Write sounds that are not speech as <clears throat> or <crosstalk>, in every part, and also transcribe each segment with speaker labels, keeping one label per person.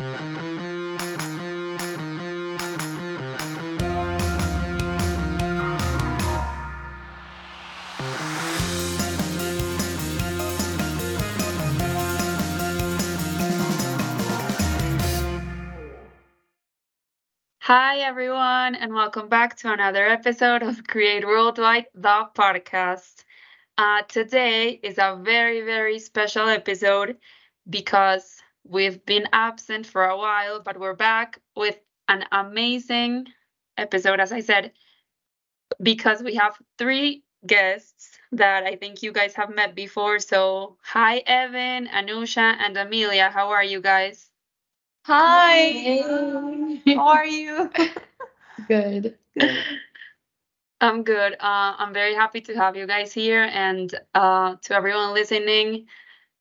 Speaker 1: Hi, everyone, and welcome back to another episode of Create Worldwide, the podcast. Uh, today is a very, very special episode because we've been absent for a while, but we're back with an amazing episode, as I said, because we have three guests that I think you guys have met before. So, hi, Evan, Anusha, and Amelia. How are you guys?
Speaker 2: Hi. How are you? <laughs>
Speaker 3: Good.
Speaker 2: Good.
Speaker 1: I'm good. Uh, I'm very happy to have you guys here, and uh, to everyone listening.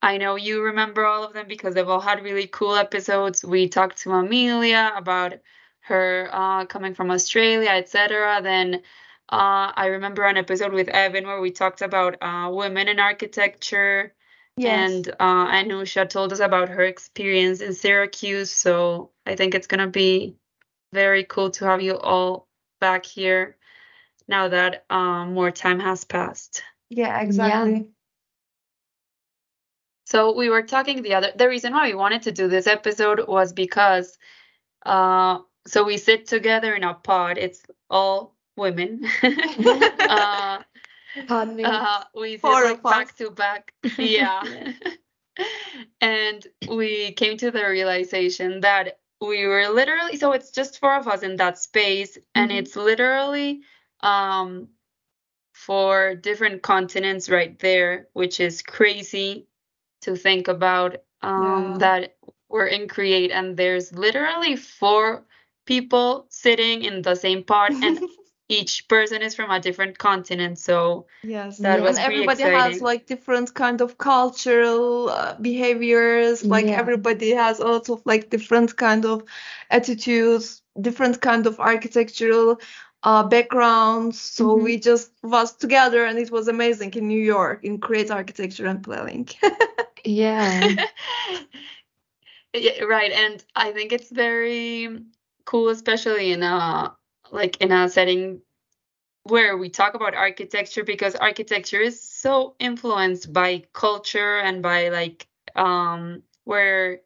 Speaker 1: I know you remember all of them because they've all had really cool episodes. We talked to Amelia about her uh, coming from Australia, etc. Then uh, I remember an episode with Evan where we talked about uh, women in architecture.
Speaker 2: Yes.
Speaker 1: And uh, Anusha told us about her experience in Syracuse. So I think it's going to be very cool to have you all back here now that um, more time has passed.
Speaker 2: yeah, exactly.
Speaker 1: So we were talking the other, the reason why we wanted to do this episode was because, uh, so we sit together in a pod. It's all women. <laughs> <laughs> uh,
Speaker 3: Pardon me.
Speaker 1: Uh, we did
Speaker 2: Four
Speaker 1: like back to back. Yeah. <laughs> and we came to the realization that we were literally so it's just four of us in that space and
Speaker 3: Mhm.
Speaker 1: it's literally um for different continents right there, which is crazy to think about um
Speaker 2: Yeah.
Speaker 1: that we're in Create and there's literally four people sitting in the same pod and <laughs> each person is from a different continent. So
Speaker 2: Yes.
Speaker 1: That
Speaker 2: and
Speaker 1: was pretty
Speaker 2: everybody has like different kind of cultural uh, behaviors. Like
Speaker 3: Yeah.
Speaker 2: everybody has a lot of like different kind of attitudes, different kind of architectural uh, backgrounds. So
Speaker 1: Mhm.
Speaker 2: we just was together and it was amazing in New York in Create Architecture and Planning. <laughs>
Speaker 3: yeah.
Speaker 1: Yeah, right. And I think it's very cool, especially in a like in a setting where we talk about architecture because architecture is so influenced by culture and by like um where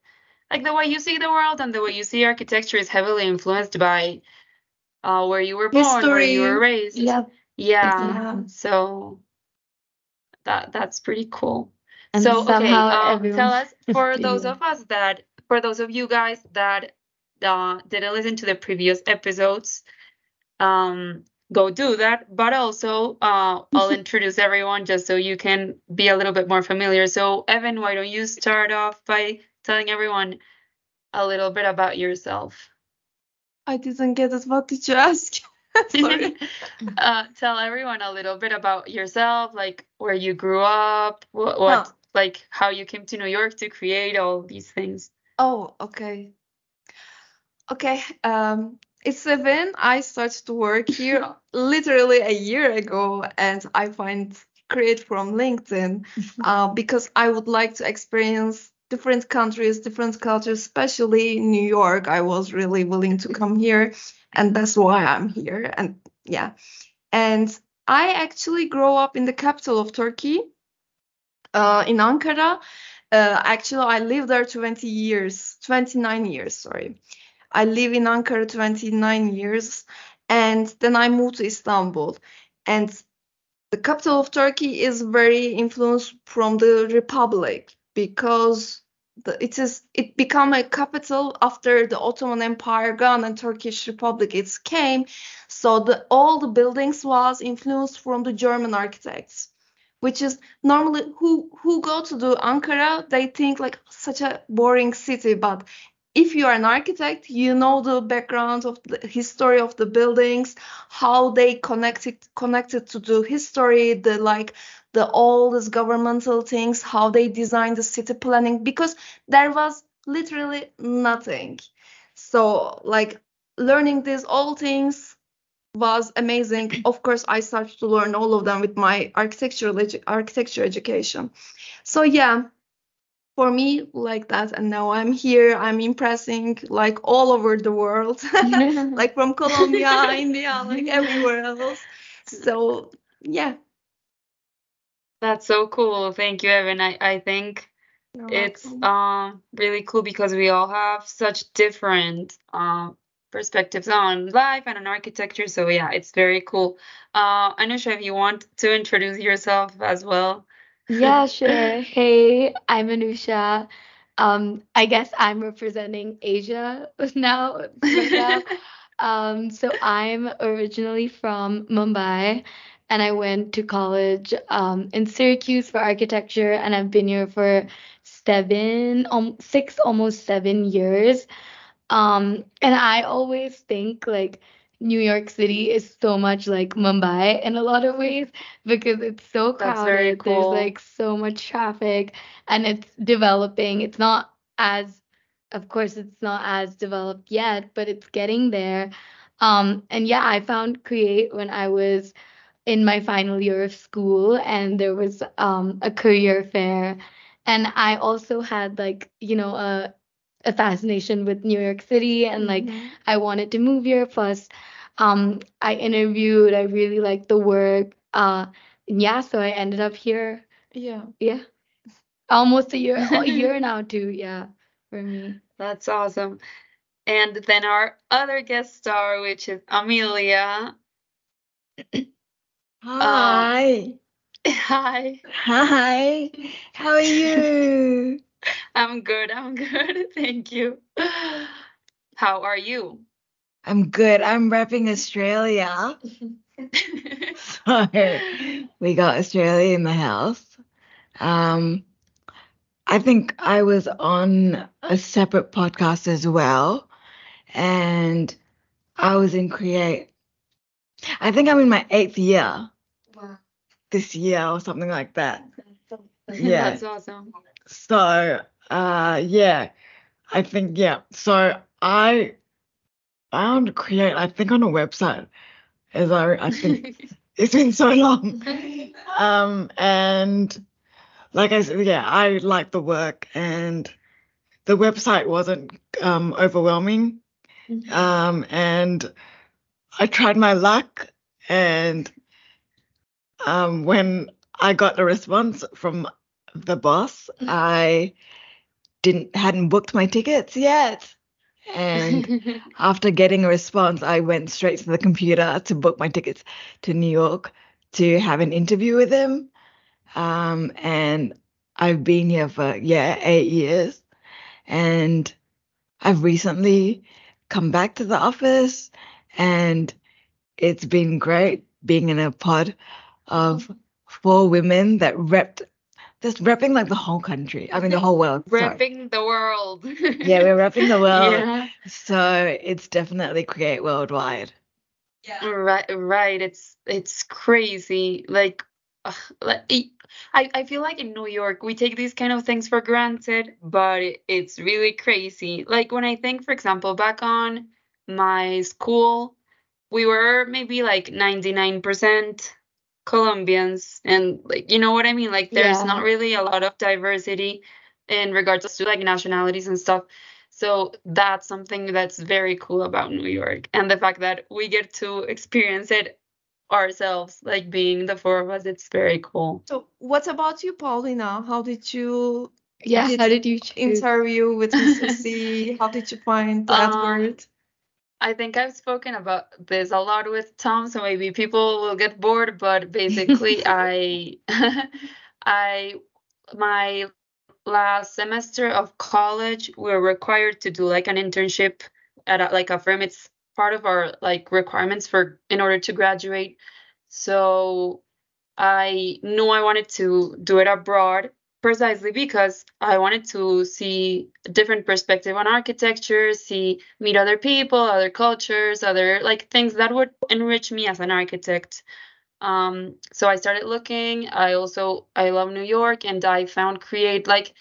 Speaker 1: like the way you see the world and the way you see architecture is heavily influenced by uh where you were born, where you were raised.
Speaker 3: Yeah.
Speaker 1: Yeah.
Speaker 2: Yeah.
Speaker 1: So that that's pretty cool.
Speaker 3: And
Speaker 1: So, okay, uh,
Speaker 3: everyone.
Speaker 1: tell us for those of us that, for those of you guys that uh, didn't listen to the previous episodes, um, go do that. But also, uh, I'll <laughs> introduce everyone just so you can be a little bit more familiar. So, Evan, why don't you start off by telling everyone a little bit about yourself?
Speaker 2: I didn't get it. What did you ask? <laughs> <laughs> Sorry.
Speaker 1: uh, tell everyone a little bit about yourself, like where you grew up, what, what
Speaker 2: Huh.
Speaker 1: like how you came to New York to create all these things.
Speaker 2: Oh, okay. Okay, um, it's seven. I started to work here <laughs> literally a year ago, and I find Create from LinkedIn uh, because I would like to experience different countries, different cultures, especially New York. I was really willing to come here, and that's why I'm here. And yeah, and I actually grew up in the capital of Turkey, uh, in Ankara. Uh, actually, I lived there 20 years, 29 years, sorry. I live in Ankara 29 years, and then I moved to Istanbul. And the capital of Turkey is very influenced from the Republic because the, it is it became a capital after the Ottoman Empire gone and Turkish Republic it came. So the all the buildings was influenced from the German architects which is normally who who go to the Ankara, they think like such a boring city, but if you are an architect, you know the background of the history of the buildings, how they connected connected to the history, the like the all these governmental things, how they designed the city planning, because there was literally nothing. So like learning these all things was amazing. <clears throat> Of course, I started to learn all of them with my architectural edu- architecture education. So yeah, for me like that. And now I'm here. I'm impressing like all over the world, <laughs> <laughs> like from Colombia, India, like everywhere else. So yeah,
Speaker 1: That's so cool. Thank you, Evan. I, I think
Speaker 2: you're
Speaker 1: it's
Speaker 2: welcome.
Speaker 1: um really cool because we all have such different uh, perspectives on life and on architecture. So yeah, it's very cool. Uh, Anusha, if you want to introduce yourself as well.
Speaker 3: Yeah, <laughs> sure. Hey, I'm Anusha. Um, I guess I'm representing Asia <laughs> now, right now. Um, so I'm originally from Mumbai, and I went to college um, in Syracuse for architecture, and I've been here for seven, um, six, almost seven years. Um, and I always think like New York City is so much like Mumbai in a lot of ways because it's so crowded. There's like so much traffic and it's developing. It's not as, of course, it's not as developed yet, but it's getting there. Um, and yeah, I found Create when I was in my final year of school and there was um a career fair and I also had like, you know, a a fascination with New York City and like
Speaker 2: Mhm.
Speaker 3: I wanted to move here. Plus, um, I interviewed, I really liked the work. Uh, and yeah, so I ended up here.
Speaker 2: Yeah.
Speaker 3: Yeah, almost a year, a <laughs> year now too. Yeah, for me.
Speaker 1: That's awesome. And then our other guest star, which is Amelia. <coughs>
Speaker 4: Hi. <laughs>
Speaker 1: Hi,
Speaker 4: Hi. How are you? <laughs> <laughs>
Speaker 1: I'm good. I'm good. <laughs> Thank you. How are you?
Speaker 4: I'm good. I'm repping Australia. So we got Australia in the house. Um, I think I was on a separate podcast as well, and I was in Create. I think I'm in my eighth year
Speaker 3: Wow.
Speaker 4: this year or something like that. <laughs> Yeah.
Speaker 1: That's awesome.
Speaker 4: So, uh, yeah, I think, yeah. So I found Create, I think on a website, as I, I think <laughs> it's been so long. Um, and like I said, yeah, I like the work and the website wasn't um overwhelming. Um, and I tried my luck and um when I got a response from the boss, I didn't hadn't booked my tickets yet. And <laughs> after getting a response, I went straight to the computer to book my tickets to New York to have an interview with him. Um, and I've been here for, yeah, eight years. And I've recently come back to the office and it's been great being in a pod of four women that repped, just repping like the whole country. I mean, the whole world. sorry.
Speaker 1: Repping the world. <laughs>
Speaker 4: Yeah, we're repping the world. <laughs>
Speaker 1: Yeah.
Speaker 4: So it's definitely create worldwide.
Speaker 2: Yeah.
Speaker 1: Right, right. It's it's crazy. Like, ugh, like it- I I feel like in New York we take these kind of things for granted, but it, it's really crazy. Like when I think, for example, back on my school, we were maybe like 99% Colombians, and like you know what I mean? Like there's
Speaker 3: Yeah.
Speaker 1: not really a lot of diversity in regards to like nationalities and stuff. So that's something that's very cool about New York, and the fact that we get to experience it ourselves, like being the four of us, it's very cool.
Speaker 2: So what about you, Paulina? How did you
Speaker 3: Yeah,
Speaker 2: Did
Speaker 3: how did you choose?
Speaker 2: interview with Mr. C? How did you find that
Speaker 1: Um,
Speaker 2: word?
Speaker 1: I think I've spoken about this a lot with Tom, so maybe people will get bored, but basically <laughs> I <laughs> I my last semester of college we were required to do like an internship at a, like a firm. It's part of our like requirements for in order to graduate. So I knew I wanted to do it abroad precisely because I wanted to see a different perspective on architecture, see meet other people, other cultures, other like things that would enrich me as an architect. Um, so I started looking. I also I love New York, and I found Create like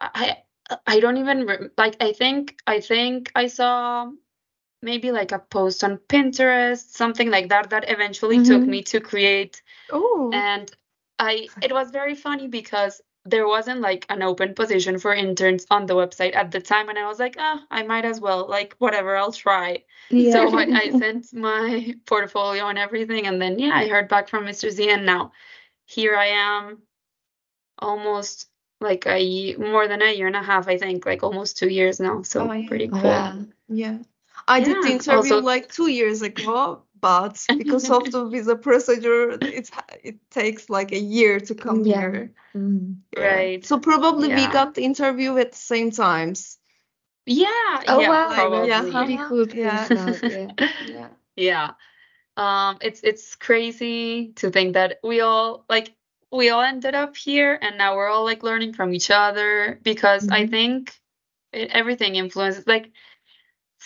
Speaker 1: I I don't even like I think I think I saw maybe like a post on Pinterest, something like that, that eventually took
Speaker 3: Mhm.
Speaker 1: me to Create
Speaker 2: Oh,
Speaker 1: and I it was very funny because there wasn't like an open position for interns on the website at the time, and I was like, ah, I might as well, like whatever, I'll try.
Speaker 3: Yeah.
Speaker 1: So I, I <laughs> sent my portfolio and everything, and then yeah, I heard back from Mr. Z, and now here I am, almost like a more than a year and a half, I think, like almost two years now. So
Speaker 2: Oh, yeah.
Speaker 1: pretty cool.
Speaker 3: Wow.
Speaker 2: Yeah. I did the interview
Speaker 1: also-
Speaker 2: like two years ago, but because of the <laughs> visa procedure, it's it takes like a year to come
Speaker 3: Yeah.
Speaker 2: here.
Speaker 3: Mm.
Speaker 2: Yeah.
Speaker 1: Right.
Speaker 2: So probably we got the interview at the same times.
Speaker 1: Yeah,
Speaker 3: Oh
Speaker 1: yeah,
Speaker 3: wow,
Speaker 1: probably.
Speaker 2: yeah,
Speaker 3: pretty
Speaker 2: uh-huh.
Speaker 3: cool.
Speaker 2: Yeah. <laughs>
Speaker 3: yeah.
Speaker 2: Yeah.
Speaker 1: Yeah. Um, it's it's crazy to think that we all like we all ended up here and now we're all like learning from each other because I
Speaker 3: Mhm.
Speaker 1: think it, everything influences like f-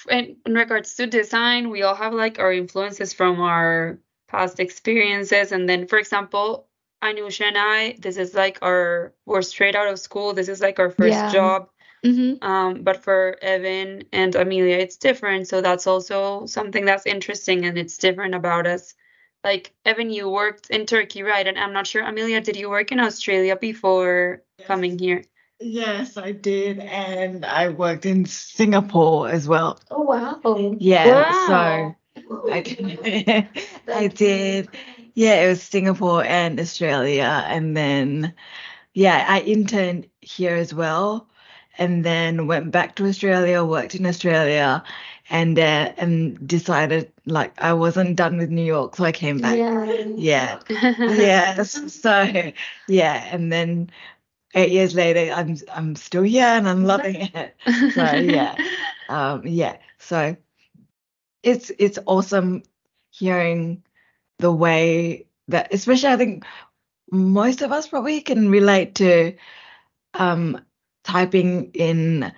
Speaker 1: in, in regards to design, we all have like our influences from our past experiences and then for example, Anusha and I, this is like our we're straight out of school. This is like our first
Speaker 3: Yeah.
Speaker 1: job.
Speaker 3: Mhm.
Speaker 1: Um, but for Evan and Amelia, it's different. So that's also something that's interesting and it's different about us. Like Evan, you worked in Turkey, right? And I'm not sure, Amelia, did you work in Australia before coming here?
Speaker 4: Yes, I did, and I worked in Singapore as well.
Speaker 3: Oh wow.
Speaker 4: Yeah,
Speaker 1: Wow.
Speaker 4: so I did. <laughs> I did. Yeah, it was Singapore and Australia, and then yeah, I interned here as well, and then went back to Australia, worked in Australia, and uh, and decided like I wasn't done with New York, so I came back.
Speaker 3: Yeah.
Speaker 4: Yeah. <laughs> Yes. So yeah, and then eight years later, I'm I'm still here and I'm loving it. <laughs> So yeah, <laughs> um, yeah. So it's it's awesome hearing the way that, especially I think most of us probably can relate to um, typing in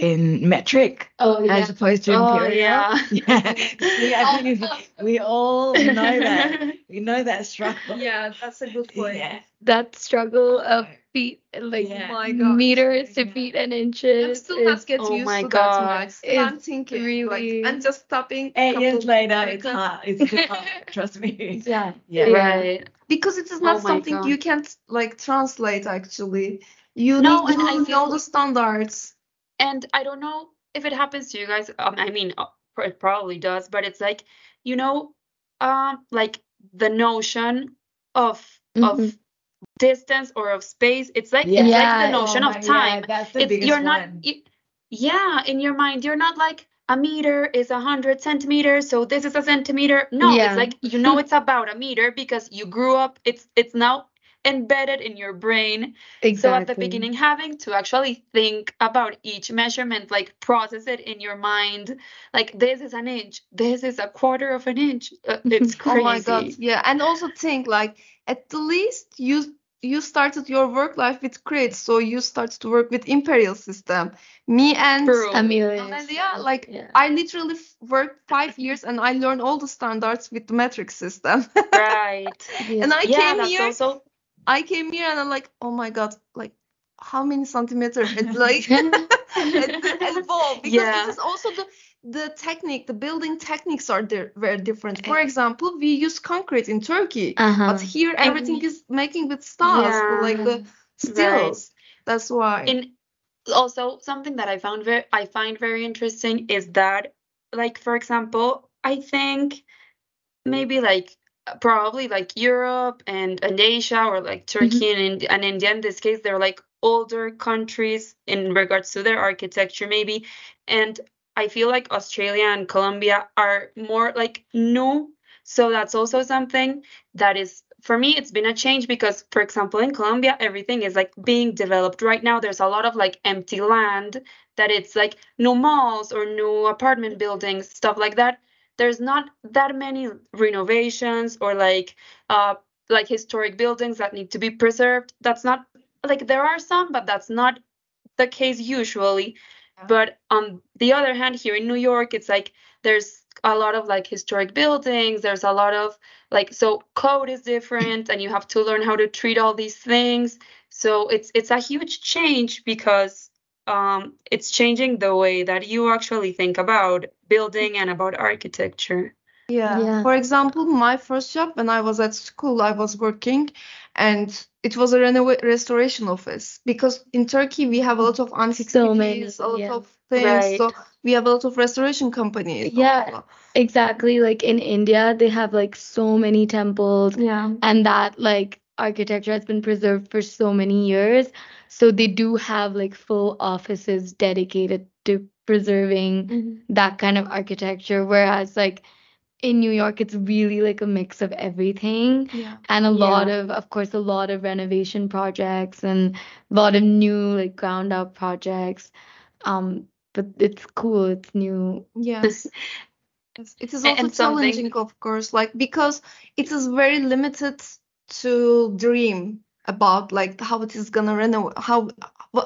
Speaker 4: in metric
Speaker 3: Oh yeah.
Speaker 4: as opposed to
Speaker 1: Oh,
Speaker 4: imperial.
Speaker 1: yeah. <laughs>
Speaker 4: Yeah. <laughs> See, I think we all know that. <laughs> We know that struggle.
Speaker 2: Yeah, that's a good point.
Speaker 4: Yeah.
Speaker 3: that struggle oh. of feet, like
Speaker 4: Yeah.
Speaker 2: Oh my mm. gosh.
Speaker 3: meters to feet and
Speaker 2: I'm
Speaker 3: inches.
Speaker 2: still not
Speaker 3: is-
Speaker 2: get
Speaker 1: Oh
Speaker 2: used
Speaker 1: my
Speaker 2: to
Speaker 1: God.
Speaker 2: that much. I'm thinking
Speaker 3: really-
Speaker 2: like and just stopping
Speaker 4: Eight years later,
Speaker 2: times.
Speaker 4: it's hard. It's still hard. Trust me.
Speaker 3: yeah.
Speaker 4: Yeah.
Speaker 3: Yeah.
Speaker 1: Right.
Speaker 2: because it is
Speaker 1: Oh
Speaker 2: not
Speaker 1: my
Speaker 2: something
Speaker 1: God.
Speaker 2: you can't like translate actually. You
Speaker 1: No,
Speaker 2: need
Speaker 1: I
Speaker 2: to know the standards.
Speaker 1: And I don't know if it happens to you guys. Um, I mean, uh, it probably does, but it's like, you know, um, like the notion of of
Speaker 3: Mhm.
Speaker 1: distance or of space. It's like
Speaker 4: Yeah.
Speaker 1: it's like the notion
Speaker 4: Oh
Speaker 1: of time.
Speaker 4: Yeah, that's the
Speaker 1: It's
Speaker 4: biggest
Speaker 1: you're not
Speaker 4: one.
Speaker 1: y- yeah, in your mind, you're not like a meter is a hundred centimeters, so this is a centimeter. No,
Speaker 3: Yeah.
Speaker 1: it's like you know <laughs> it's about a meter because you grew up. It's it's now embedded in your brain.
Speaker 3: Exactly.
Speaker 1: So at the beginning, having to actually think about each measurement, like process it in your mind, like this is an inch, this is a quarter of an inch. Uh, <laughs> it's
Speaker 2: Oh
Speaker 1: crazy.
Speaker 2: my god, yeah. And also think like at the least you you started your work life with Create, so you started to work with Imperial system. Me and
Speaker 1: True.
Speaker 3: Amelia.
Speaker 2: Amelia, like
Speaker 3: Yeah.
Speaker 2: I literally worked five <laughs> years and I learned all the standards with the metric system. <laughs>
Speaker 1: Right.
Speaker 3: Yeah.
Speaker 2: and I
Speaker 1: yeah,
Speaker 2: came
Speaker 1: that's
Speaker 2: here,
Speaker 1: also
Speaker 2: I came here and I'm like, oh my god, like how many centimeters? <laughs> It's like <laughs> it's evolved because
Speaker 1: Yeah.
Speaker 2: this is also the the technique, the building techniques are very different. For example, we use concrete in Turkey,
Speaker 3: Uh-huh.
Speaker 2: but here everything is making with stars,
Speaker 1: Yeah.
Speaker 2: like the stills. That's why.
Speaker 1: in also something that I found very I find very interesting is that like for example, I think maybe like probably like Europe and, and Asia or like mm-hmm. Turkey and, Ind- and India in this case they're like older countries in regards to their architecture maybe. And I feel like Australia and Colombia are more like new. So that's also something that is for me it's been a change because for example in Colombia everything is like being developed right now. There's a lot of like empty land that it's like new malls or new apartment buildings stuff like that there's not that many renovations or like uh like historic buildings that need to be preserved. That's not like there are some but that's not the case usually. But on the other hand here in New York it's like there's a lot of like historic buildings. There's a lot of like so code is different and you have to learn how to treat all these things. So it's it's a huge change because um it's changing the way that you actually think about building and about architecture
Speaker 2: Yeah.
Speaker 3: Yeah.
Speaker 2: For example, my first job when I was at school, I was working and it was a renova- restoration office because in Turkey we have a lot of antique
Speaker 3: So many,
Speaker 2: a lot
Speaker 3: yeah.
Speaker 2: of things.
Speaker 1: Right.
Speaker 2: So we have a lot of restoration companies.
Speaker 3: Yeah.
Speaker 2: also.
Speaker 3: Exactly. Like in India, they have like so many temples,
Speaker 2: Yeah.
Speaker 3: and that like architecture has been preserved for so many years. So they do have like full offices dedicated to preserving that kind of architecture. Whereas like in New York, it's really like a mix of everything.
Speaker 2: Yeah.
Speaker 3: And a lot of, of course, a lot of renovation projects and a lot of new like ground up projects. Um, but it's cool. It's new.
Speaker 2: Yes. <laughs> Yes, It is also
Speaker 1: and something-
Speaker 2: challenging, of course, like because it is very limited to dream about like how it is gonna renovate, how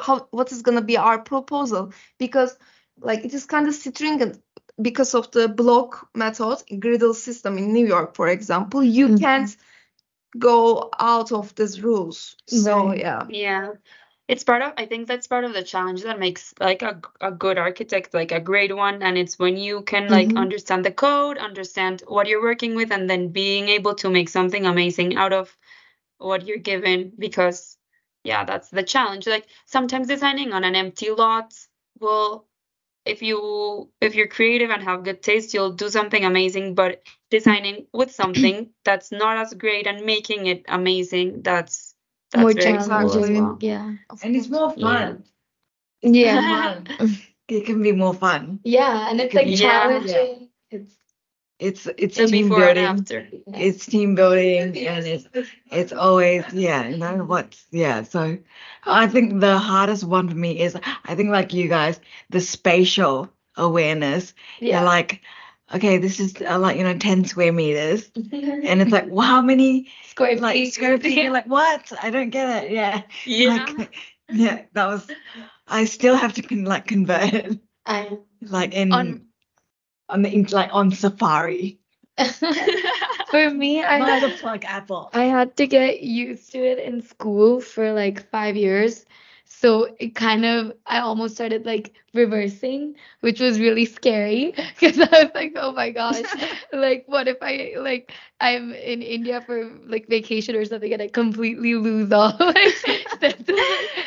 Speaker 2: how what is gonna be our proposal because like it is kind of stringent because of the block method, griddle system in New York, for example, you
Speaker 3: Mhm.
Speaker 2: can't go out of these rules. So
Speaker 3: Right.
Speaker 2: yeah.
Speaker 1: Yeah. It's part of, I think that's part of the challenge that makes like a, a good architect, like a great one. And it's when you can like
Speaker 3: Mhm.
Speaker 1: understand the code, understand what you're working with, and then being able to make something amazing out of what you're given. Because, yeah, that's the challenge. Like sometimes designing on an empty lot will, if you if you're creative and have good taste, you'll do something amazing. But designing with something <clears throat> that's not as great and making it amazing, that's that's
Speaker 3: More
Speaker 1: very cool as
Speaker 3: challenging.
Speaker 1: well.
Speaker 3: Yeah.
Speaker 4: And it's
Speaker 2: course.
Speaker 4: more
Speaker 1: Yeah.
Speaker 4: fun.
Speaker 3: Yeah.
Speaker 4: Fun. <laughs> It can be more fun.
Speaker 3: Yeah, and it's like
Speaker 1: Yeah.
Speaker 3: challenging. It's
Speaker 4: It's it's
Speaker 1: The
Speaker 4: team
Speaker 1: before and
Speaker 4: building.
Speaker 1: after.
Speaker 4: It's team building and it's it's always yeah, you know what's yeah. So I think the hardest one for me is I think like you guys, the spatial awareness.
Speaker 3: yeah.
Speaker 4: You're like, okay, this is uh, like you know 10 square meters. And it's like, well, how many
Speaker 3: Square
Speaker 4: like
Speaker 3: feet.
Speaker 4: square feet? You're like, what? I don't get it. Yeah.
Speaker 1: Yeah.
Speaker 4: Like, yeah, that was I still have to con- like convert it
Speaker 3: I
Speaker 4: like in
Speaker 1: On-
Speaker 4: on the in- like on Safari. <laughs>
Speaker 3: For me, I
Speaker 4: Not
Speaker 3: had
Speaker 4: to plug Apple.
Speaker 3: I had to get used to it in school for like five years. So it kind of, I almost started like reversing, which was really scary <laughs> because I was like, oh my gosh, <laughs> like what if I like I'm in India for like vacation or something and I completely lose all like <laughs>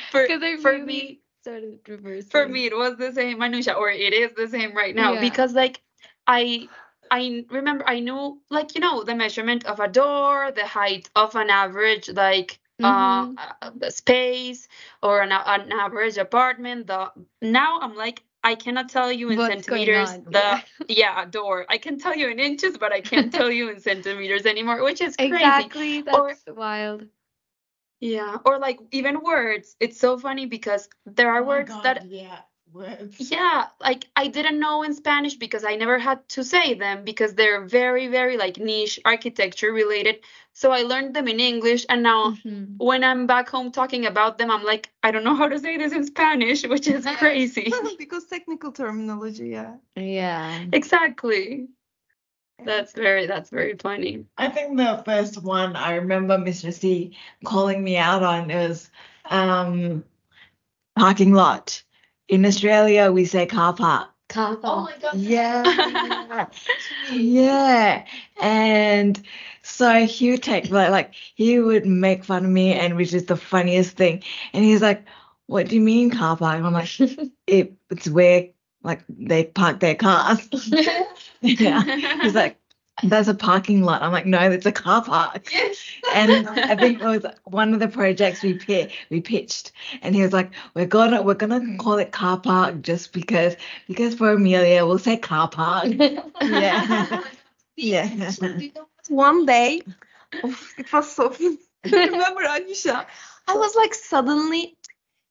Speaker 1: For,
Speaker 3: because I
Speaker 1: for
Speaker 3: really
Speaker 1: me,
Speaker 3: started reversing.
Speaker 1: for me, it was the same, Manusha, or it is the same right now
Speaker 3: Yeah.
Speaker 1: because like I I remember I knew like you know the measurement of a door, the height of an average like Uh, uh, the space or an, an average apartment. The now I'm like I cannot tell you in
Speaker 3: What's
Speaker 1: centimeters the
Speaker 3: yeah. <laughs>
Speaker 1: door. I can tell you in inches, but I can't tell you in centimeters anymore, which is crazy.
Speaker 3: Exactly,
Speaker 1: Or-
Speaker 3: that's wild.
Speaker 1: Yeah, or like even words. It's so funny because there are
Speaker 4: Oh
Speaker 1: words
Speaker 4: God,
Speaker 1: that
Speaker 4: yeah, words.
Speaker 1: yeah, like I didn't know in Spanish because I never had to say them because they're very, very like niche architecture related. So I learned them in English and now
Speaker 3: Mhm.
Speaker 1: when I'm back home talking about them, I'm like, I don't know how to say this in Spanish, which is <laughs> crazy.
Speaker 2: because technical terminology, yeah.
Speaker 3: Yeah.
Speaker 1: Exactly. That's very that's very funny.
Speaker 4: I think the first one I remember Mr. C calling me out on is um parking lot. In Australia we say car park.
Speaker 3: Car park.
Speaker 1: Oh my god.
Speaker 4: Yeah. <laughs> yeah. And so he would take like like he would make fun of me and which is the funniest thing. And he's like, What do you mean car park? I'm like, <laughs> it, it's where like they park their cars. <laughs> yeah. He's like, That's a parking lot. I'm like, no, it's a car park. Yes. And I think it was one of the projects we pi- we pitched, and he was like, "We're gonna we're gonna call it car park just because because for Amelia we'll say car park." <laughs> Yeah, <laughs> yeah.
Speaker 2: One day, oh, <laughs> it was so. Remember, Anisha? I was like, suddenly,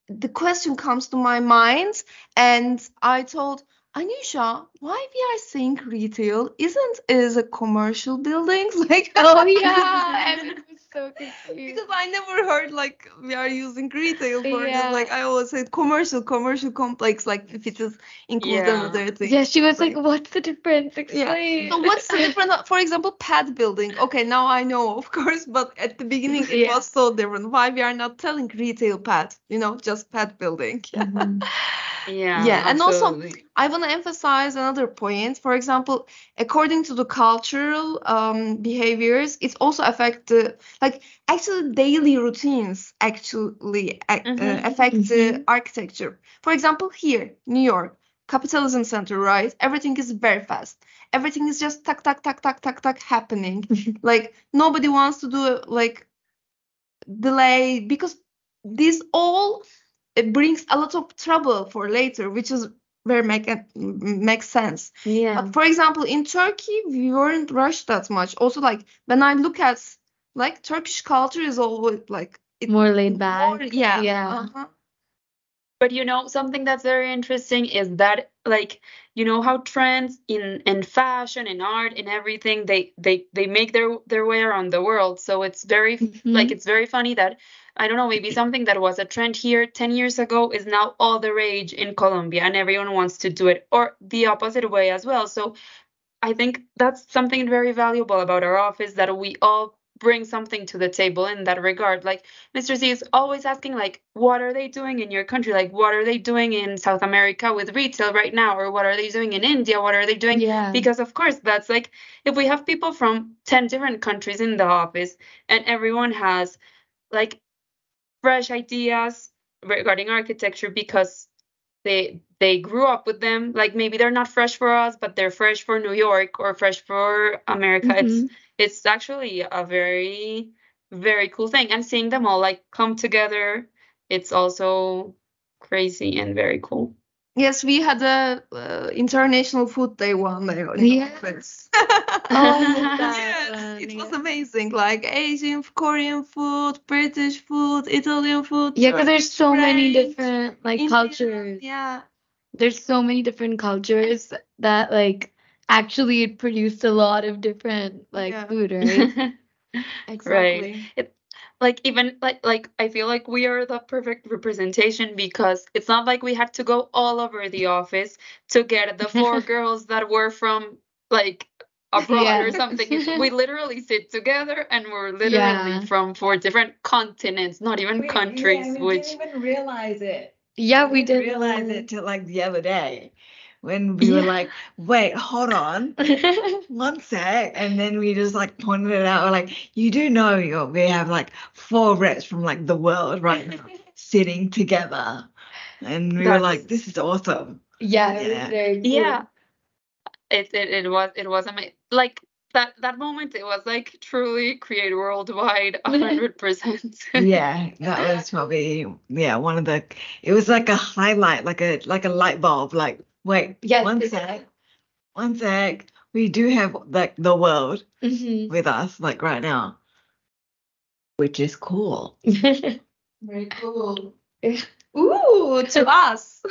Speaker 2: the question comes to my mind, and I told Anisha, why we are saying retail isn't is a commercial buildings <laughs> like
Speaker 3: oh <laughs> yeah, and it so confused.
Speaker 2: because I never heard like we are using retail for this. Like I always said commercial, commercial complex, like if it is include
Speaker 1: Yeah.
Speaker 2: another thing.
Speaker 3: Yeah, she was
Speaker 2: Like-
Speaker 3: like, "What's the difference? Explain."
Speaker 2: So what's the difference? <laughs> For example, pad building. Okay, now I know, of course, but at the beginning it
Speaker 3: Yeah.
Speaker 2: was so different. Why we are not telling retail pad? You know, just pad building.
Speaker 3: Mhm.
Speaker 1: Yeah.
Speaker 2: Yeah, and also- I wanna to emphasize another point. For example, according to the cultural um, behaviors, it also affect the like actually daily routines actually uh,
Speaker 1: Mhm.
Speaker 2: affect the
Speaker 3: Mhm.
Speaker 2: architecture. For example, here, New York, capitalism center, right? Everything is very fast. Everything is just tuck tuck tuck tuck tuck tuck happening. like nobody wants to do like delay because this all it brings a lot of trouble for later, which is very make makes sense.
Speaker 3: Yeah.
Speaker 2: But for example, in Turkey, we weren't rushed that much. Also, like when I look at like Turkish culture is always like it
Speaker 3: More laid back.
Speaker 2: more- yeah,
Speaker 3: Yeah.
Speaker 2: uh-huh.
Speaker 1: But you know, something that's very interesting is that like you know how trends in in fashion and art and everything they they they make their their way around the world. So it's very like
Speaker 3: Mhm.
Speaker 1: it's very funny that I don't know, maybe something that was a trend here 10 years ago is now all the rage in Colombia and everyone wants to do it or the opposite way as well. So I think that's something very valuable about our office that we all bring something to the table in that regard. Like Mr. Z is always asking like what are they doing in your country? Like what are they doing in South America with retail right now or what are they doing in India? What are they doing?
Speaker 3: Yeah.
Speaker 1: Because of course that's like if we have people from 10 different countries in the office and everyone has like fresh ideas regarding architecture because they they grew up with them. Like maybe they're not fresh for us but they're fresh for New York or fresh for America. It's
Speaker 3: Mhm.
Speaker 1: it's actually a very very cool thing. And seeing them all like come together it's also crazy and very cool
Speaker 2: Yes, we had a uh, international food day one day in
Speaker 3: Yeah. <laughs> Oh, I love that
Speaker 2: yes, it was amazing. Like Asian, Korean food, British food, Italian food.
Speaker 3: Yeah, because there's so many different like
Speaker 2: Indian,
Speaker 3: cultures.
Speaker 2: Yeah.
Speaker 3: There's so many different cultures that like actually it produced a lot of different like
Speaker 2: Yeah.
Speaker 3: food, <laughs> right?
Speaker 2: Exactly.
Speaker 1: Like even like like I feel like we are the perfect representation because it's not like we had to go all over the office to get the four <laughs> girls that were from like abroad or something. We <laughs> literally sit together and we're literally
Speaker 3: Yeah.
Speaker 1: from four different continents, not even
Speaker 4: We- yeah,
Speaker 1: countries,
Speaker 4: we
Speaker 1: which
Speaker 4: didn't even realize it.
Speaker 3: Yeah, we
Speaker 4: didn't
Speaker 3: did
Speaker 4: realize it till like the other day when we were like, wait, hold on. One sec, and then we just like pointed it out. We're like, you do know you we have like four reps from like the world right now <laughs> sitting together, and we were like, this is awesome.
Speaker 3: Yeah, it was
Speaker 4: Yeah.
Speaker 3: very cool.
Speaker 1: yeah. It it, it was it was amazing. Like that that moment it was like truly create worldwide a hundred <laughs> percent.
Speaker 4: Yeah, <laughs> that was probably yeah one of the. It was like a highlight, like a like a light bulb. Like, wait,
Speaker 3: Yes,
Speaker 4: one
Speaker 3: it
Speaker 4: sec, one sec. We do have like the world
Speaker 3: Mhm.
Speaker 4: with us, like right now, which is cool. <laughs>
Speaker 2: Very cool. <laughs> Ooh, to <laughs> us.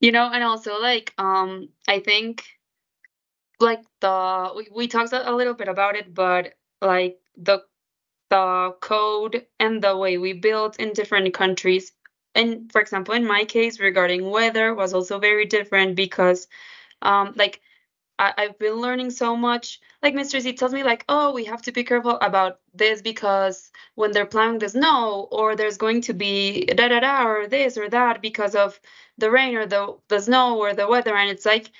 Speaker 1: You know, and also like um I think like the we, we talked a a little bit about it, but like the the code and the way we build in different countries. And for example, in my case regarding weather was also very different because um like I, I've been learning so much. Like Mr. Z tells me, like, oh, we have to be careful about this because when they're plowing the snow, or there's going to be da da da, or this or that because of the rain or the the snow or the weather, and it's like,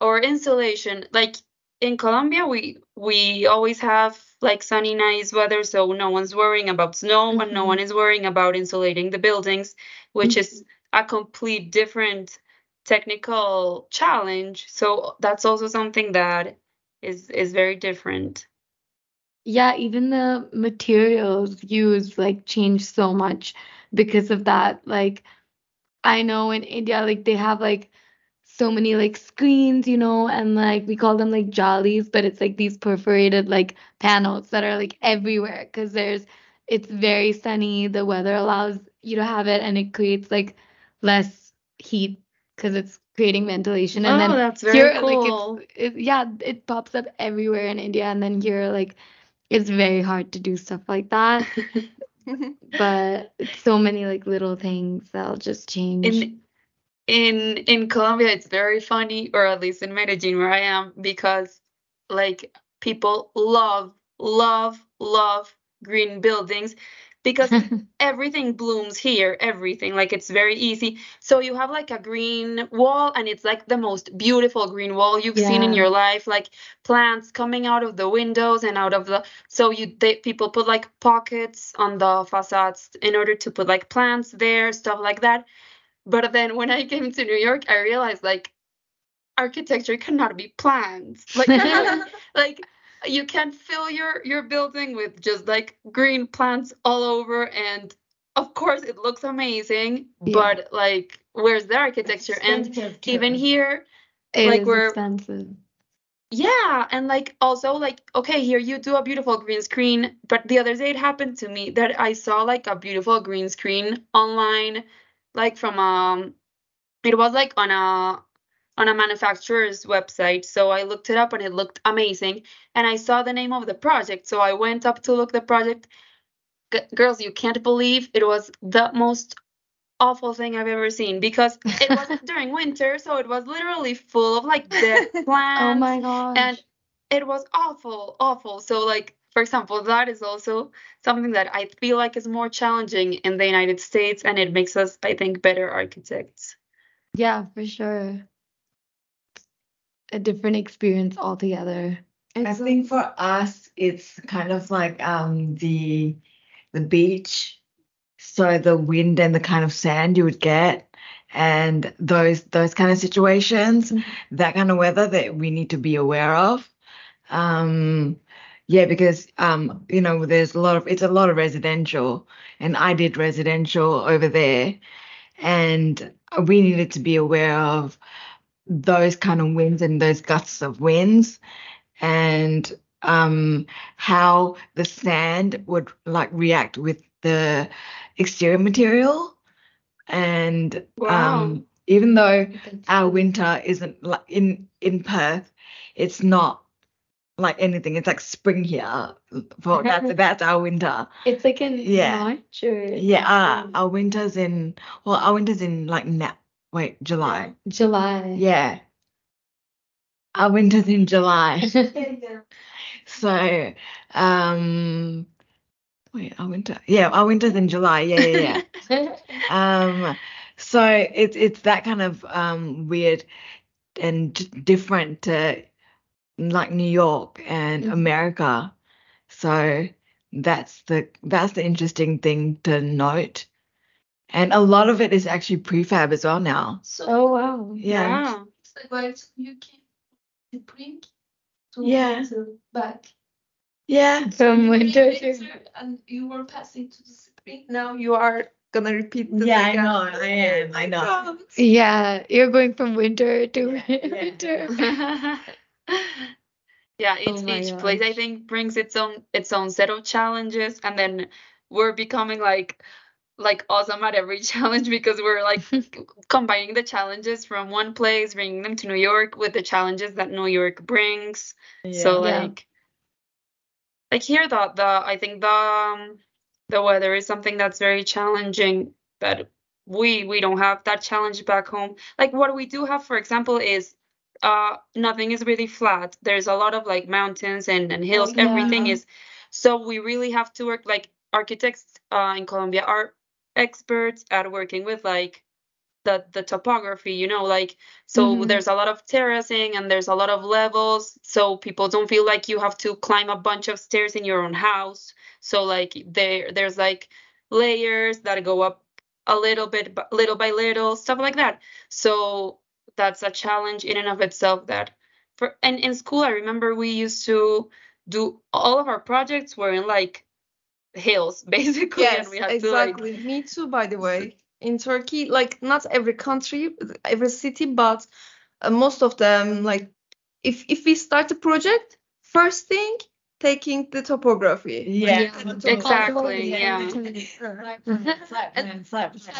Speaker 1: or insulation. Like in Colombia, we we always have like sunny, nice weather, so no one's worrying about snow, and no
Speaker 3: mm-hmm.
Speaker 1: one is worrying about insulating the buildings, which is mm-hmm. a complete different technical challenge. So that's also something that is is very different.
Speaker 3: Yeah, even the materials used like change so much because of that. Like I know in India, like they have like so many like screens, you know, and like we call them like jalis, but it's like these perforated like panels that are like everywhere because there's it's very sunny, the weather allows you to have it and it creates like less heat because it's creating ventilation and
Speaker 1: oh,
Speaker 3: then
Speaker 1: that's very
Speaker 3: here
Speaker 1: cool.
Speaker 3: like it's it, yeah it pops up everywhere in India and then here like it's very hard to do stuff like that <laughs> but so many like little things that'll just change
Speaker 1: in in in Colombia, it's very funny, or at least in Medellin where I am, because like people love, love, love green buildings. because <laughs> everything blooms here, everything. Like it's very easy. So you have like a green wall and it's like the most beautiful green wall you've seen in your life, like plants coming out of the windows and out of the so you they, people put like pockets on the facades in order to put like plants there, stuff like that. But then when I came to New York, I realized like architecture cannot be planned. Like <laughs> like you can fill your your building with just like green plants all over and of course it looks amazing,
Speaker 3: Yeah.
Speaker 1: but like where's the architecture? And even here
Speaker 3: It
Speaker 1: Like we're-
Speaker 3: expensive.
Speaker 1: yeah, and like also like okay, here you do a beautiful green screen, but the other day it happened to me that I saw like a beautiful green screen online, like from um, it was like on a on a manufacturer's website. So I looked it up and it looked amazing, and I saw the name of the project, so I went up to look the project. G- girls, you can't believe it was the most awful thing I've ever seen because it <laughs> was during winter, so it was literally full of like dead <laughs> plants
Speaker 3: Oh my god
Speaker 1: and it was awful awful. So like for example that is also something that i feel like is more challenging in the united states and it makes us i think better architects
Speaker 3: yeah, for sure. A different experience altogether.
Speaker 4: I think for us, it's kind of like um the the beach, so the wind and the kind of sand you would get, and those those kind of situations,
Speaker 3: Mhm.
Speaker 4: that kind of weather that we need to be aware of. Um, yeah, because um, you know, there's a lot of it's a lot of residential, and I did residential over there, and we needed to be aware of those kind of winds and those gusts of winds. And um how the sand would like react with the exterior material. And
Speaker 1: Wow.
Speaker 4: um even though our winter isn't like in in Perth it's not like anything it's like spring here for that's that's our winter
Speaker 3: It's like in
Speaker 4: Yeah.
Speaker 3: March or
Speaker 4: yeah uh, our winter's in well our winter's in like na- wait July
Speaker 3: July.
Speaker 4: yeah our winter's in July <laughs> So, um, wait, our winter, yeah, our winter's in July. Yeah, yeah, yeah. <laughs> um, so it's it's that kind of um weird and different to like New York and
Speaker 3: Mhm.
Speaker 4: America. So that's the that's the interesting thing to note. And a lot of it is actually prefab as well now.
Speaker 2: So
Speaker 3: oh wow.
Speaker 4: Yeah.
Speaker 1: Wow.
Speaker 2: it's like going to UK to bring to
Speaker 4: Yeah.
Speaker 2: winter back.
Speaker 4: Yeah.
Speaker 3: From
Speaker 2: You
Speaker 3: winter to
Speaker 2: and you were passing to the spring. Now you are gonna repeat this
Speaker 4: Yeah, I know, I am, I know.
Speaker 3: Yeah, you're going from winter to
Speaker 4: Yeah,
Speaker 3: winter. <laughs> <laughs>
Speaker 1: yeah each,
Speaker 3: Oh my
Speaker 1: each place i think brings its own its own set of challenges and then we're becoming like like awesome at every <laughs> challenge because we're like <laughs> combining the challenges from one place bringing them to new york with the challenges that new york brings so
Speaker 3: Yeah.
Speaker 1: like like here the the I think the um, the weather is something that's very challenging that we we don't have that challenge back home. Like what we do have, for example, is uh nothing is really flat. There's a lot of like mountains and, and hills. Everything is so we really have to work like architects uh in Colombia are experts at working with like the the topography you know like so
Speaker 3: Mhm.
Speaker 1: there's a lot of terracing and there's a lot of levels so people don't feel like you have to climb a bunch of stairs in your own house so like there there's like layers that go up a little bit little by little stuff like that so that's a challenge in and of itself that for and in school i remember we used to do all of our projects were in like hills <laughs> basically
Speaker 2: Yes,
Speaker 1: and we had to like
Speaker 2: exactly. Me too, by the way. In Turkey, like not every country, every city, but uh, most of them, like if if we start a project, first thing taking the topography.
Speaker 4: Yeah.
Speaker 1: Exactly, yeah.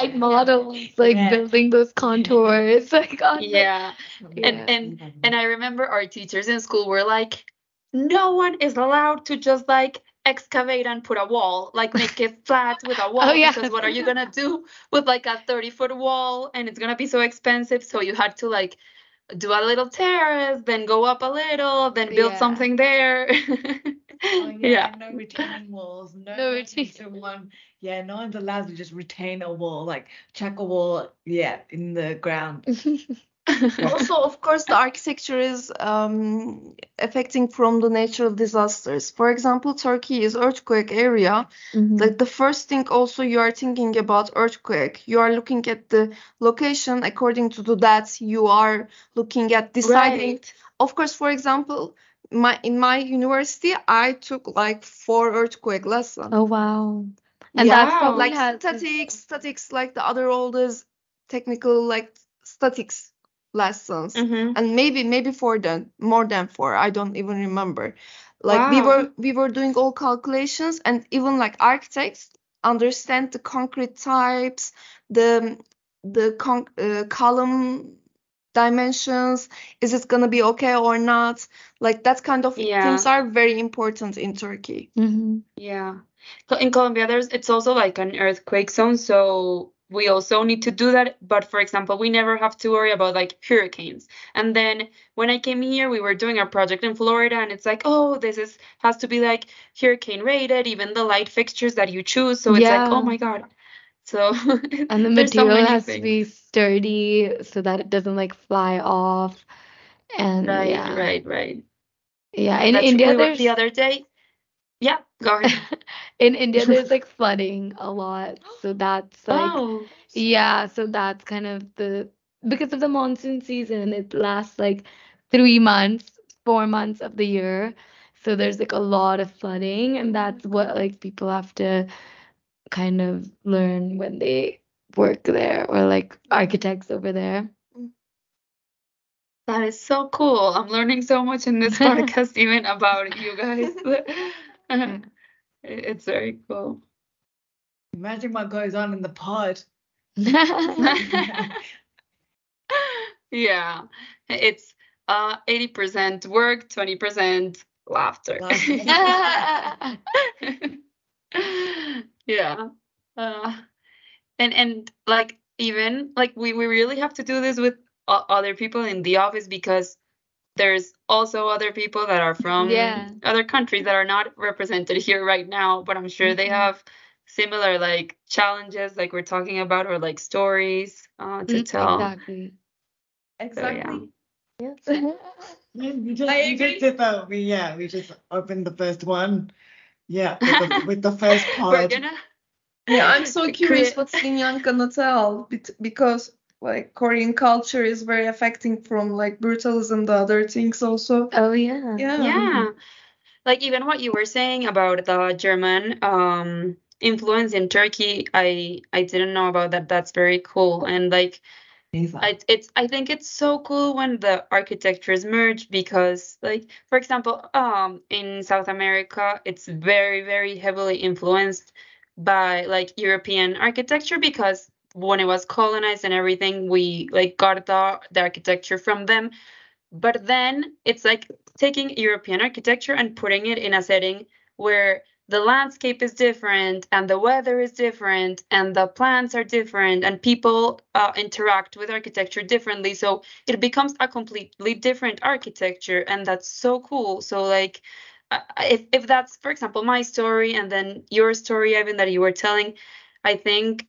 Speaker 3: Like models, like
Speaker 4: Yeah.
Speaker 3: building those contours, <laughs> like on the-
Speaker 1: yeah
Speaker 3: yeah.
Speaker 1: and and and I remember our teachers in school were like, no one is allowed to just like excavate and put a wall, like make it <laughs> flat with a wall.
Speaker 3: Oh, yeah.
Speaker 1: Because what are you gonna do with like a 30 foot wall and it's gonna be so expensive? So you had to like do a little terrace, then go up a little, then build
Speaker 3: Yeah.
Speaker 1: something there. <laughs>
Speaker 4: Oh,
Speaker 1: Yeah.
Speaker 4: no retaining walls. No, <laughs>
Speaker 3: No
Speaker 4: one
Speaker 3: retain-
Speaker 4: needs to one. Yeah, no one's allowed to just retain a wall, like chuck a wall, yeah, in the ground. <laughs> <laughs>
Speaker 2: also, of course, the architecture is um, affecting from the natural disasters. For example, Turkey is earthquake area.
Speaker 3: Mhm.
Speaker 2: Like the first thing also you are thinking about earthquake. You are looking at the location according to the that you are looking at deciding.
Speaker 1: Right.
Speaker 2: Of course, for example, my in my university I took like four earthquake lessons.
Speaker 3: Oh wow. And that's probably
Speaker 2: like statics, statics, like the other oldest technical like statics lessons.
Speaker 1: Mhm.
Speaker 2: and maybe maybe four than more than four i don't even remember like we were we were doing all calculations and even like architects understand the concrete types the the con- uh, column dimensions is it gonna be okay or not like that kind of
Speaker 1: Yeah.
Speaker 2: things are very important in turkey
Speaker 3: Mhm.
Speaker 1: Yeah. Co- In Colombia, there's it's also like an earthquake zone, so we also need to do that. But for example, we never have to worry about like hurricanes. And then when I came here, we were doing our project in Florida, and it's like, oh, this is has to be like hurricane rated, even the light fixtures that you choose. So it's like, oh my God. So <laughs>
Speaker 3: And the
Speaker 1: so
Speaker 3: material
Speaker 1: many
Speaker 3: has to be sturdy so that it doesn't like fly off. And
Speaker 1: Right,
Speaker 3: yeah.
Speaker 1: right, right.
Speaker 3: Yeah. In
Speaker 1: That's
Speaker 3: India there's
Speaker 1: the other day. Yeah, go ahead. <laughs>
Speaker 3: in India there's like flooding a lot. So that's like
Speaker 1: Oh,
Speaker 3: Yeah, so that's kind of the because of the monsoon season, it lasts like three months, four months of the year. So there's like a lot of flooding, and that's what like people have to kind of learn when they work there or like architects over there.
Speaker 1: that is so cool. I'm learning so much in this <laughs> podcast, even about you guys. <laughs> <laughs> It's very cool.
Speaker 4: Imagine what goes on in the pod. <laughs>
Speaker 1: Yeah, it's uh 80% work, 20% laughter.
Speaker 4: Laughter. <laughs>
Speaker 1: Yeah. Uh, and and like even like we we really have to do this with other people in the office because there's also other people that are from
Speaker 3: Yeah.
Speaker 1: other countries that are not represented <laughs> here right now, but I'm sure they
Speaker 3: Mhm.
Speaker 1: have similar like challenges like we're talking about or like stories uh, to
Speaker 3: Mm,
Speaker 1: tell.
Speaker 3: Exactly.
Speaker 2: exactly
Speaker 3: Yes. <laughs> <laughs>
Speaker 4: Yeah, we just,
Speaker 2: I
Speaker 4: we just did that. We yeah, we just opened the first one. Yeah, with the, with the first
Speaker 1: We're
Speaker 4: pod.
Speaker 1: gonna
Speaker 2: Yeah, I'm so curious
Speaker 1: create-
Speaker 2: what Sinyan gonna tell because like Korean culture is very affecting from like brutalism, the other things also.
Speaker 3: Oh yeah.
Speaker 2: Yeah.
Speaker 1: Yeah. Like even what you were saying about the German um influence in Turkey, I I didn't know about that. That's very cool. And like I, it's I think it's so cool when the architectures merge because like for example um in South America it's very very heavily influenced by like European architecture because when it was colonized and everything we like got the, the architecture from them. But then it's like taking European architecture and putting it in a setting where the landscape is different and the weather is different and the plants are different and people uh, interact with architecture differently. So it becomes a completely different architecture and that's so cool. So like uh, if, if that's for example my story and then your story Evan that you were telling I think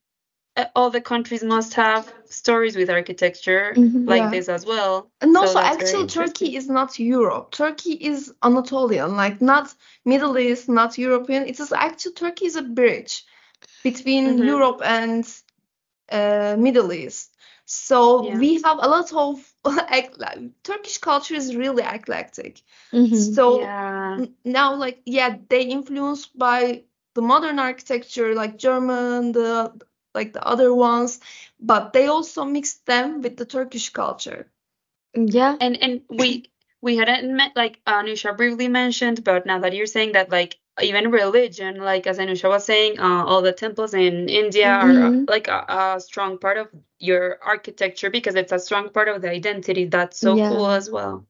Speaker 1: all the countries must have stories with architecture
Speaker 3: Mhm.
Speaker 1: like
Speaker 2: Yeah.
Speaker 1: this as well
Speaker 2: And
Speaker 1: So
Speaker 2: also,
Speaker 1: that's very
Speaker 2: actually. Turkey is not Europe. Turkey is Anatolian, like not Middle East, not European. It is actually Turkey is a bridge between
Speaker 1: Mhm.
Speaker 2: Europe and uh, Middle East. So
Speaker 1: Yeah.
Speaker 2: we have a lot of <laughs> like, Turkish culture is really eclectic.
Speaker 3: Mhm.
Speaker 2: So
Speaker 1: yeah
Speaker 2: n- now, like, yeah, they influenced by the modern architecture, like German, the like the other ones, but they also mixed them with the Turkish culture.
Speaker 3: Yeah.
Speaker 1: and and we <clears throat> we hadn't met like Anusha briefly mentioned, but now that you're saying that like even religion, like as Anusha was saying, uh, all the temples in India are uh,
Speaker 3: Mhm.
Speaker 1: like a, a strong part of your architecture because it's a strong part of the identity. That's so
Speaker 3: Yeah.
Speaker 1: cool as well.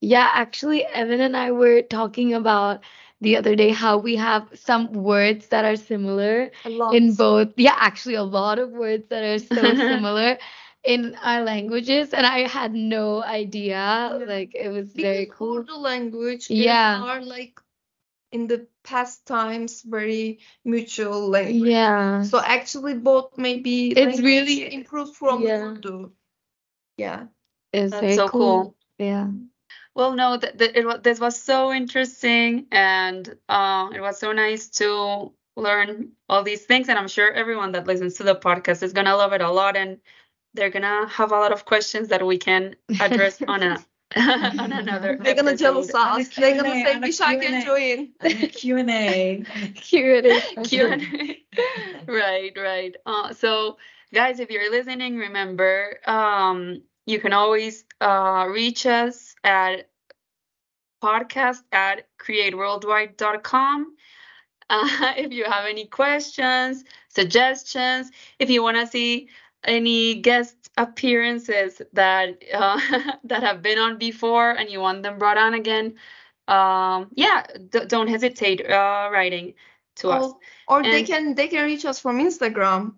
Speaker 3: Yeah, actually, Evan and I were talking about the other day how we have some words that are similar in both. Yeah, actually, a lot of words that are so <laughs> similar in our languages, and I had no idea.
Speaker 2: Yeah.
Speaker 3: Like, it was
Speaker 2: Because
Speaker 3: very cool.
Speaker 2: Urdu language
Speaker 3: Yeah.
Speaker 2: are like in the past times very mutual language.
Speaker 3: Yeah.
Speaker 2: So actually both maybe
Speaker 3: It's really-
Speaker 2: improved from
Speaker 3: yeah.
Speaker 2: Urdu. Yeah.
Speaker 3: It's
Speaker 1: That's
Speaker 3: very
Speaker 1: so cool.
Speaker 3: Yeah.
Speaker 1: Well, no, th th it was this was so interesting, and uh, it was so nice to learn all these things. And I'm sure everyone that listens to the podcast is gonna love it a lot, and they're gonna have a lot of questions that we can address <laughs> on a <laughs> on another.
Speaker 2: They're gonna jealous
Speaker 1: episode.
Speaker 2: us. They're gonna say,
Speaker 5: and a
Speaker 2: wish I can
Speaker 5: Q&A."
Speaker 2: join.
Speaker 5: And Q&A.
Speaker 3: Q&A.
Speaker 1: Q&A. Right, right. Uh, so, guys, if you're listening, remember, um, you can always uh, reach us at podcast at createworldwide.com. <laughs> Uh, if you have any questions, suggestions, if you want to see any guest appearances that uh, <laughs> that have been on before and you want them brought on again, um, yeah, d- don't hesitate uh, writing to us.
Speaker 2: Or, or they can they can reach us from Instagram.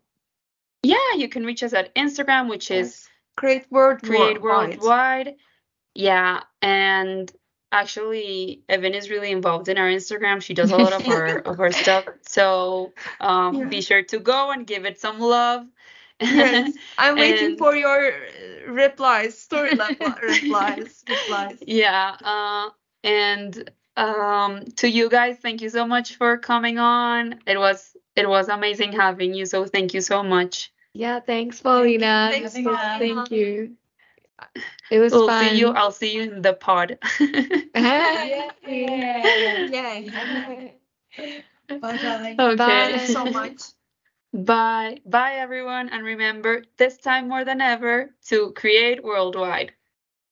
Speaker 1: Yeah, you can reach us at Instagram, which is
Speaker 2: Create World
Speaker 1: Create
Speaker 2: Worldwide.
Speaker 1: Worldwide. Yeah, and actually, Evan is really involved in our Instagram. She does a lot of her of our stuff. <laughs> So um,
Speaker 2: Yeah.
Speaker 1: be sure to go and give it some love.
Speaker 2: Yes, <laughs> I'm waiting
Speaker 1: And-
Speaker 2: for your uh, replies, story repli- <laughs> replies, replies.
Speaker 1: Yeah, uh, and um, to you guys, thank you so much for coming on. It was it was amazing having you. So thank you so much.
Speaker 3: Yeah, thanks, Paulina.
Speaker 2: Thanks,
Speaker 5: Paulina.
Speaker 3: Thank you. It was
Speaker 1: We'll
Speaker 3: fun.
Speaker 1: see you. I'll see you in the pod.
Speaker 3: yeah. <laughs>
Speaker 2: Yay.
Speaker 5: Bye, darling.
Speaker 1: Okay.
Speaker 3: Bye.
Speaker 2: Thanks so much.
Speaker 1: Bye. Bye, everyone. And remember, this time more than ever, to create worldwide.